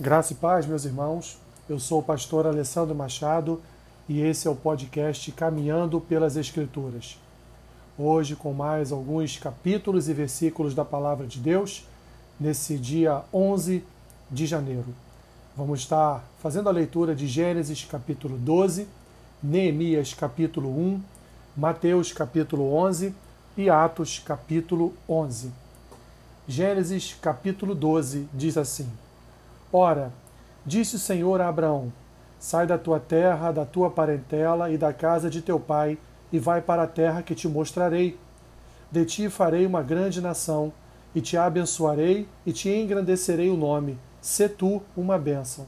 Graça e paz, meus irmãos. Eu sou o pastor Alessandro Machado e esse é o podcast Caminhando pelas Escrituras. Hoje, com mais alguns capítulos e versículos da Palavra de Deus, nesse dia 11 de janeiro. Vamos estar fazendo a leitura de Gênesis capítulo 12, Neemias capítulo 1, Mateus capítulo 11 e Atos capítulo 11. Gênesis capítulo 12 diz assim: Ora, disse o Senhor a Abraão: Sai da tua terra, da tua parentela e da casa de teu pai, e vai para a terra que te mostrarei. De ti farei uma grande nação, e te abençoarei e te engrandecerei o nome. Se tu uma bênção.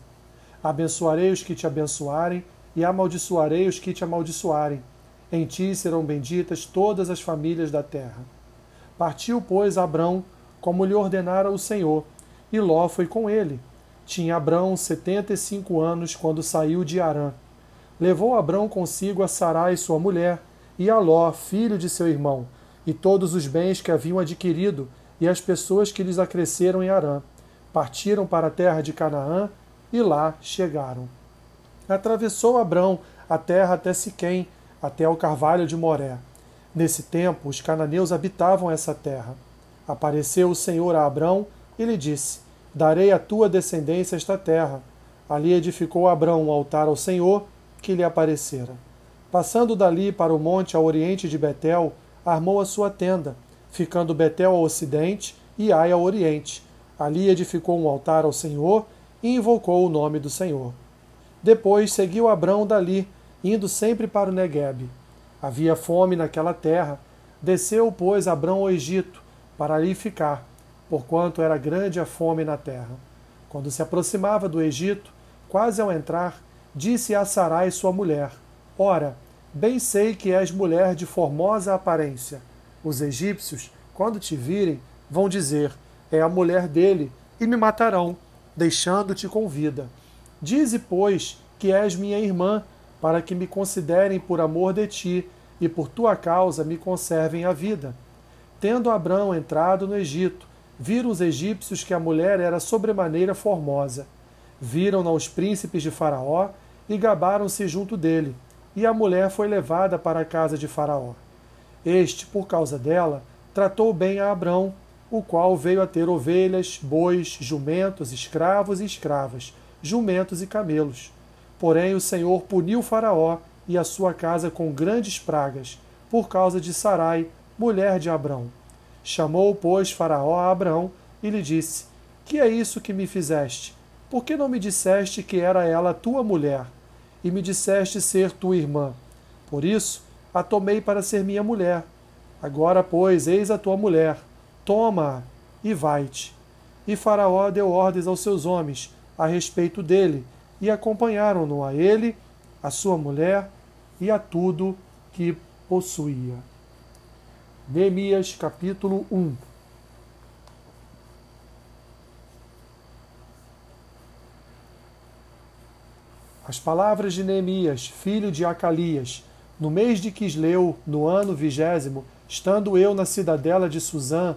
Abençoarei os que te abençoarem, e amaldiçoarei os que te amaldiçoarem. Em ti serão benditas todas as famílias da terra. Partiu, pois, Abrão, como lhe ordenara o Senhor, e Ló foi com ele. Tinha Abrão setenta e cinco anos quando saiu de Arã. Levou Abrão consigo a Sarai, sua mulher, e a Ló, filho de seu irmão, e todos os bens que haviam adquirido, e as pessoas que lhes acresceram em Arã. Partiram para a terra de Canaã, e lá chegaram. Atravessou Abrão a terra até Siquém, até o carvalho de Moré. Nesse tempo, os cananeus habitavam essa terra. Apareceu o Senhor a Abrão e lhe disse: Darei à tua descendência esta terra. Ali edificou Abrão um altar ao Senhor, que lhe aparecera. Passando dali para o monte ao oriente de Betel, armou a sua tenda, ficando Betel ao ocidente e Ai ao oriente. Ali edificou um altar ao Senhor e invocou o nome do Senhor. Depois seguiu Abrão dali, indo sempre para o Neguebe. Havia fome naquela terra. Desceu, pois, Abrão ao Egito, para ali ficar porquanto era grande a fome na terra. Quando se aproximava do Egito, quase ao entrar, disse a Sarai sua mulher: Ora, bem sei que és mulher de formosa aparência. Os egípcios, quando te virem, vão dizer: É a mulher dele, e me matarão, deixando-te com vida. Dize, pois, que és minha irmã, para que me considerem por amor de ti, e por tua causa me conservem a vida. Tendo Abrão entrado no Egito, viram os egípcios que a mulher era sobremaneira formosa. Viram-na os príncipes de Faraó e gabaram-se junto dele, e a mulher foi levada para a casa de Faraó. Este, por causa dela, tratou bem a Abrão, o qual veio a ter ovelhas, bois, jumentos, escravos e escravas, jumentos e camelos. Porém, o Senhor puniu Faraó e a sua casa com grandes pragas, por causa de Sarai, mulher de Abrão. Chamou, pois, Faraó a Abraão e lhe disse: Que é isso que me fizeste? Por que não me disseste que era ela tua mulher? E me disseste ser tua irmã. Por isso, a tomei para ser minha mulher. Agora, pois, eis a tua mulher. Toma-a e vai-te. E Faraó deu ordens aos seus homens a respeito dele, e acompanharam-no a ele, a sua mulher e a tudo que possuía. Neemias capítulo 1 As palavras de Neemias, filho de Acalias, no mês de Quisleu, no ano vigésimo, estando eu na cidadela de Suzã,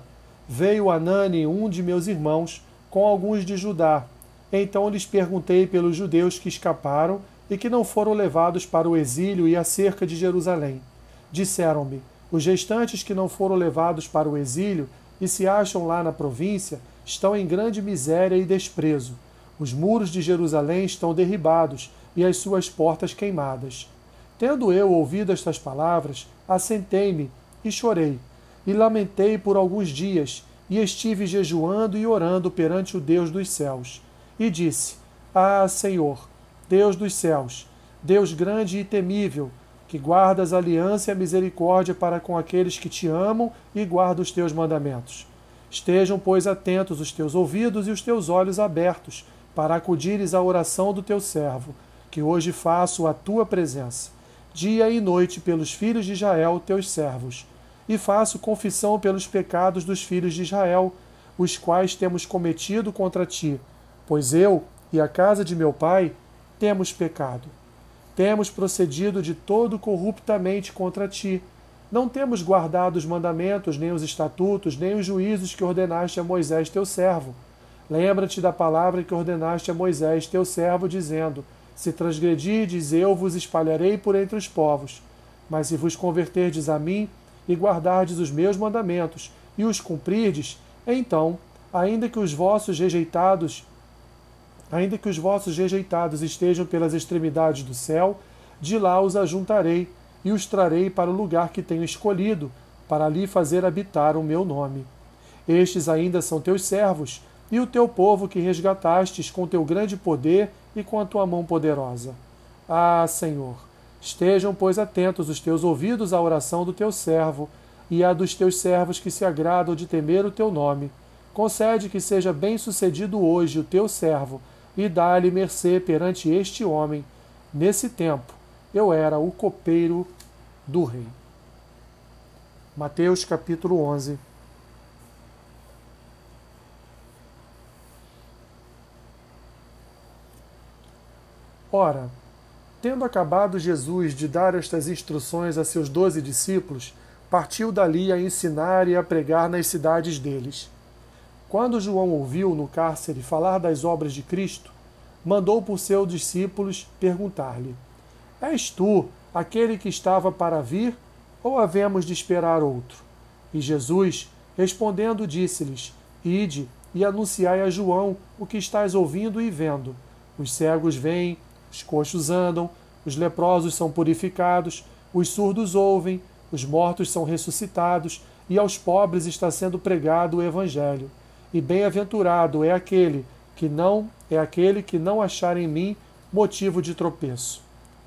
veio Anani, um de meus irmãos, com alguns de Judá. Então lhes perguntei pelos judeus que escaparam e que não foram levados para o exílio e acerca de Jerusalém. Disseram-me: os restantes que não foram levados para o exílio e se acham lá na província estão em grande miséria e desprezo. Os muros de Jerusalém estão derribados e as suas portas queimadas. Tendo eu ouvido estas palavras, assentei-me e chorei, e lamentei por alguns dias, e estive jejuando e orando perante o Deus dos céus. E disse: Ah, Senhor, Deus dos céus, Deus grande e temível, que guardas a aliança e a misericórdia para com aqueles que te amam e guardam os teus mandamentos. Estejam, pois, atentos os teus ouvidos e os teus olhos abertos, para acudires à oração do teu servo, que hoje faço à tua presença, dia e noite pelos filhos de Israel, teus servos, e faço confissão pelos pecados dos filhos de Israel, os quais temos cometido contra ti, pois eu e a casa de meu pai temos pecado. Temos procedido de todo corruptamente contra ti. Não temos guardado os mandamentos, nem os estatutos, nem os juízos que ordenaste a Moisés teu servo. Lembra-te da palavra que ordenaste a Moisés, teu servo, dizendo: Se transgredirdes, eu vos espalharei por entre os povos. Mas se vos converterdes a mim e guardardes os meus mandamentos e os cumprirdes, então, ainda que os vossos rejeitados, ainda que os vossos rejeitados estejam pelas extremidades do céu, de lá os ajuntarei e os trarei para o lugar que tenho escolhido, para ali fazer habitar o meu nome. Estes ainda são teus servos, e o teu povo que resgatastes com teu grande poder e com a tua mão poderosa. Ah, Senhor, estejam, pois, atentos os teus ouvidos à oração do teu servo e à dos teus servos que se agradam de temer o teu nome. Concede que seja bem-sucedido hoje o teu servo e dá-lhe mercê perante este homem. Nesse tempo eu era o copeiro do rei. Mateus capítulo 11 Ora, tendo acabado Jesus de dar estas instruções a seus doze discípulos, partiu dali a ensinar e a pregar nas cidades deles. Quando João ouviu no cárcere falar das obras de Cristo, mandou por seus discípulos perguntar-lhe: És tu aquele que estava para vir, ou havemos de esperar outro? E Jesus, respondendo, disse-lhes: Ide e anunciai a João o que estás ouvindo e vendo. Os cegos vêm, os coxos andam, os leprosos são purificados, os surdos ouvem, os mortos são ressuscitados, e aos pobres está sendo pregado o evangelho. E bem-aventurado é aquele que não é aquele que não achar em mim motivo de tropeço.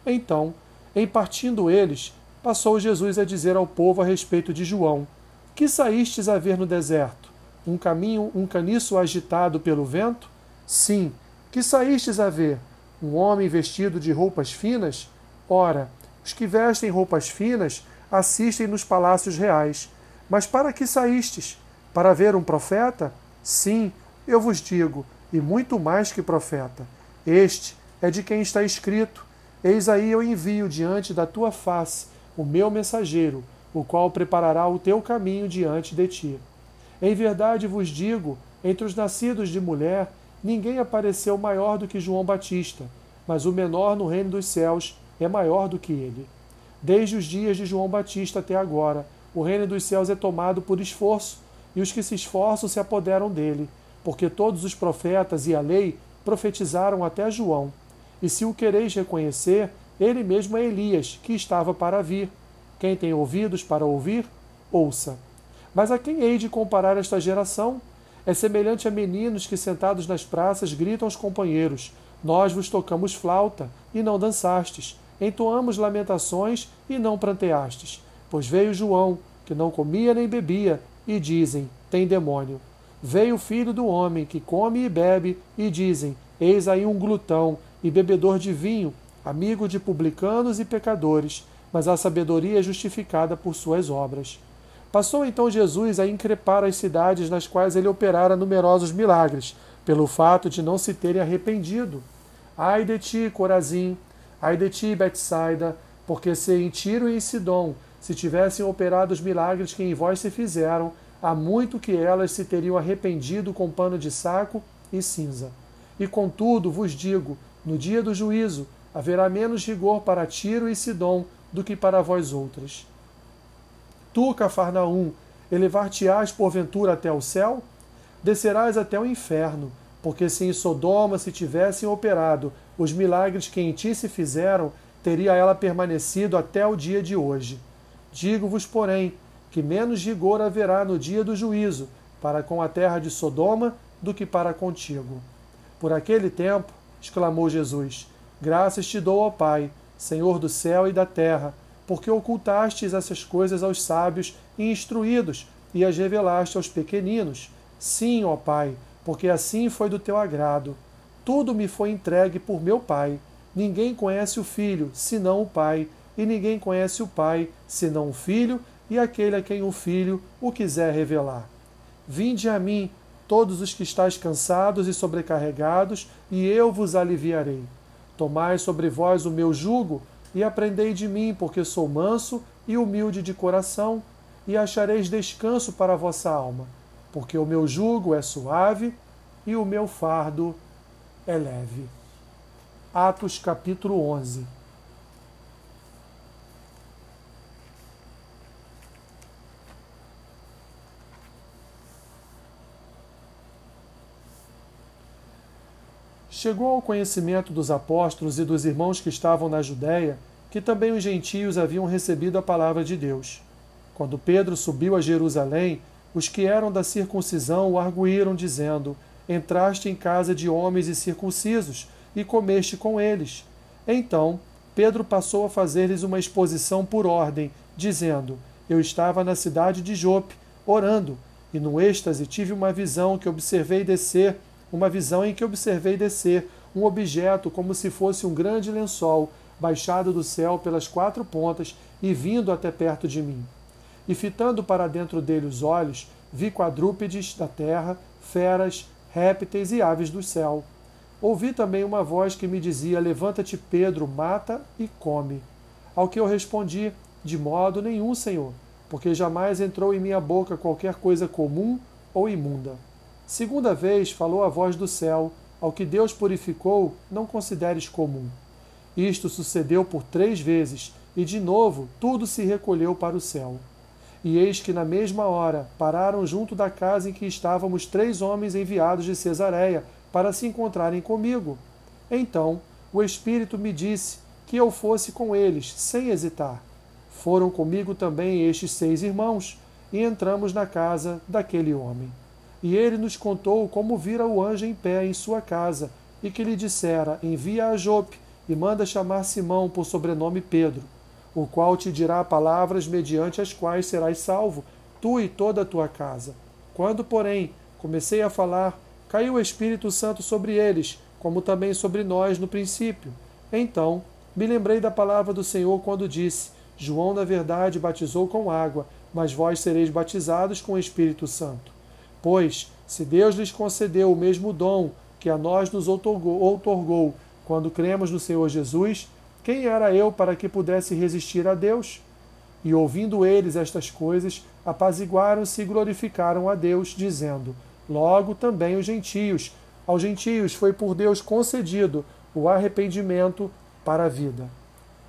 Então, em partindo eles, passou Jesus a dizer ao povo a respeito de João: Que saístes a ver no deserto? Um caminho, um caniço agitado pelo vento? Sim, que saístes a ver? um homem vestido de roupas finas? Ora, os que vestem roupas finas assistem nos palácios reais. Mas para que saístes? Para ver um profeta? Sim, eu vos digo, e muito mais que profeta. Este é de quem está escrito: Eis aí eu envio diante da tua face o meu mensageiro, o qual preparará o teu caminho diante de ti. Em verdade vos digo: entre os nascidos de mulher, ninguém apareceu maior do que João Batista, mas o menor no reino dos céus é maior do que ele. Desde os dias de João Batista até agora, o reino dos céus é tomado por esforço, e os que se esforçam se apoderam dele, porque todos os profetas e a lei profetizaram até João. E se o quereis reconhecer, ele mesmo é Elias, que estava para vir. Quem tem ouvidos para ouvir, ouça. Mas a quem hei de comparar esta geração? É semelhante a meninos que, sentados nas praças, gritam aos companheiros: Nós vos tocamos flauta, e não dançastes. Entoamos lamentações, e não pranteastes. Pois veio João, que não comia nem bebia, e dizem: Tem demônio. Veio o filho do homem, que come e bebe, e dizem: Eis aí um glutão e bebedor de vinho, amigo de publicanos e pecadores, mas a sabedoria é justificada por suas obras. Passou então Jesus a increpar as cidades nas quais ele operara numerosos milagres, pelo fato de não se terem arrependido. Ai de ti, Corazim, ai de ti, Betsaida, porque se em Tiro e em Sidom se tivessem operado os milagres que em vós se fizeram, há muito que elas se teriam arrependido com pano de saco e cinza. E contudo vos digo, no dia do juízo haverá menos rigor para Tiro e Sidom do que para vós outras. Tu, Cafarnaum, elevar-te-ás porventura até o céu? Descerás até o inferno, porque se em Sodoma se tivessem operado os milagres que em ti se fizeram, teria ela permanecido até o dia de hoje. Digo-vos, porém, que menos rigor haverá no dia do juízo para com a terra de Sodoma do que para contigo. Por aquele tempo, exclamou Jesus, graças te dou, ó Pai, Senhor do céu e da terra, porque ocultastes essas coisas aos sábios e instruídos e as revelaste aos pequeninos. Sim, ó Pai, porque assim foi do teu agrado. Tudo me foi entregue por meu Pai. Ninguém conhece o Filho, senão o Pai, e ninguém conhece o Pai, senão o Filho, e aquele a quem o Filho o quiser revelar. Vinde a mim, todos os que estáis cansados e sobrecarregados, e eu vos aliviarei. Tomai sobre vós o meu jugo, e aprendei de mim, porque sou manso e humilde de coração, e achareis descanso para a vossa alma, porque o meu jugo é suave e o meu fardo é leve. Atos capítulo 11. Chegou ao conhecimento dos apóstolos e dos irmãos que estavam na Judéia que também os gentios haviam recebido a palavra de Deus. Quando Pedro subiu a Jerusalém, os que eram da circuncisão o arguíram, dizendo: Entraste em casa de homens incircuncisos e comeste com eles. Então Pedro passou a fazer-lhes uma exposição por ordem, dizendo: Eu estava na cidade de Jope, orando, e no êxtase tive uma visão que observei descer, uma visão em que observei descer um objeto como se fosse um grande lençol baixado do céu pelas quatro pontas e vindo até perto de mim. E fitando para dentro dele os olhos, vi quadrúpedes da terra, feras, répteis e aves do céu. Ouvi também uma voz que me dizia: Levanta-te, Pedro, mata e come. Ao que eu respondi: De modo nenhum, Senhor, porque jamais entrou em minha boca qualquer coisa comum ou imunda. Segunda vez falou a voz do céu: Ao que Deus purificou, não consideres comum. Isto sucedeu por três vezes, e de novo tudo se recolheu para o céu. E eis que na mesma hora pararam junto da casa em que estávamos três homens enviados de Cesareia para se encontrarem comigo. Então o Espírito me disse que eu fosse com eles, sem hesitar. Foram comigo também estes seis irmãos, e entramos na casa daquele homem. E ele nos contou como vira o anjo em pé em sua casa, e que lhe dissera: Envia a Jope e manda chamar Simão por sobrenome Pedro, o qual te dirá palavras mediante as quais serás salvo, tu e toda a tua casa. Quando, porém, comecei a falar, caiu o Espírito Santo sobre eles, como também sobre nós no princípio. Então, me lembrei da palavra do Senhor quando disse: João, na verdade, batizou com água, mas vós sereis batizados com o Espírito Santo. Pois, se Deus lhes concedeu o mesmo dom que a nós nos outorgou, quando cremos no Senhor Jesus, quem era eu para que pudesse resistir a Deus? E ouvindo eles estas coisas, apaziguaram-se e glorificaram a Deus, dizendo: Logo também os gentios. Aos gentios foi por Deus concedido o arrependimento para a vida.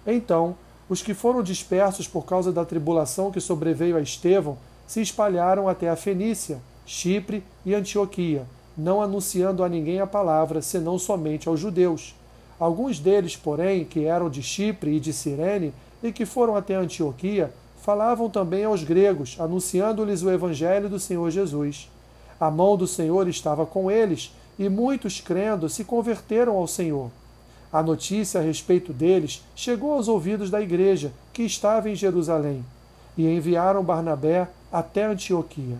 Então, os que foram dispersos por causa da tribulação que sobreveio a Estevão se espalharam até a Fenícia, Chipre e Antioquia, não anunciando a ninguém a palavra, senão somente aos judeus. Alguns deles, porém, que eram de Chipre e de Cirene e que foram até Antioquia, falavam também aos gregos, anunciando-lhes o evangelho do Senhor Jesus. A mão do Senhor estava com eles, e muitos, crendo, se converteram ao Senhor. A notícia a respeito deles chegou aos ouvidos da igreja, que estava em Jerusalém, e enviaram Barnabé até Antioquia.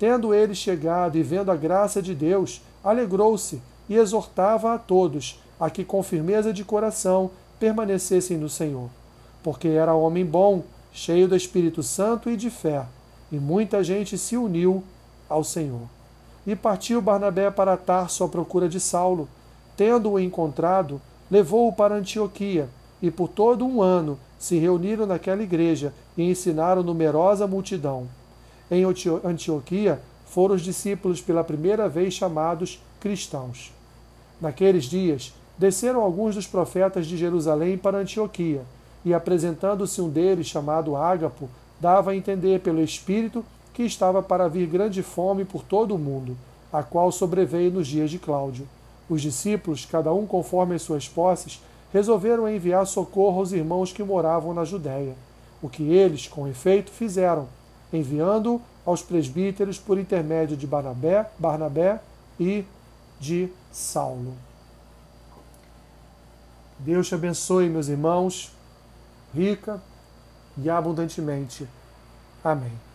Tendo ele chegado e vendo a graça de Deus, alegrou-se e exortava a todos a que com firmeza de coração permanecessem no Senhor, porque era homem bom, cheio do Espírito Santo e de fé, e muita gente se uniu ao Senhor. E partiu Barnabé para Tarso à procura de Saulo. Tendo-o encontrado, levou-o para Antioquia, e por todo um ano se reuniram naquela igreja e ensinaram numerosa multidão. Em Antioquia foram os discípulos pela primeira vez chamados cristãos. Naqueles dias, desceram alguns dos profetas de Jerusalém para Antioquia, e apresentando-se um deles, chamado Ágapo, dava a entender pelo Espírito que estava para vir grande fome por todo o mundo, a qual sobreveio nos dias de Cláudio. Os discípulos, cada um conforme as suas posses, resolveram enviar socorro aos irmãos que moravam na Judéia, o que eles, com efeito, fizeram, enviando aos presbíteros por intermédio de Barnabé, Barnabé e de Saulo. Deus te abençoe, meus irmãos, rica e abundantemente. Amém.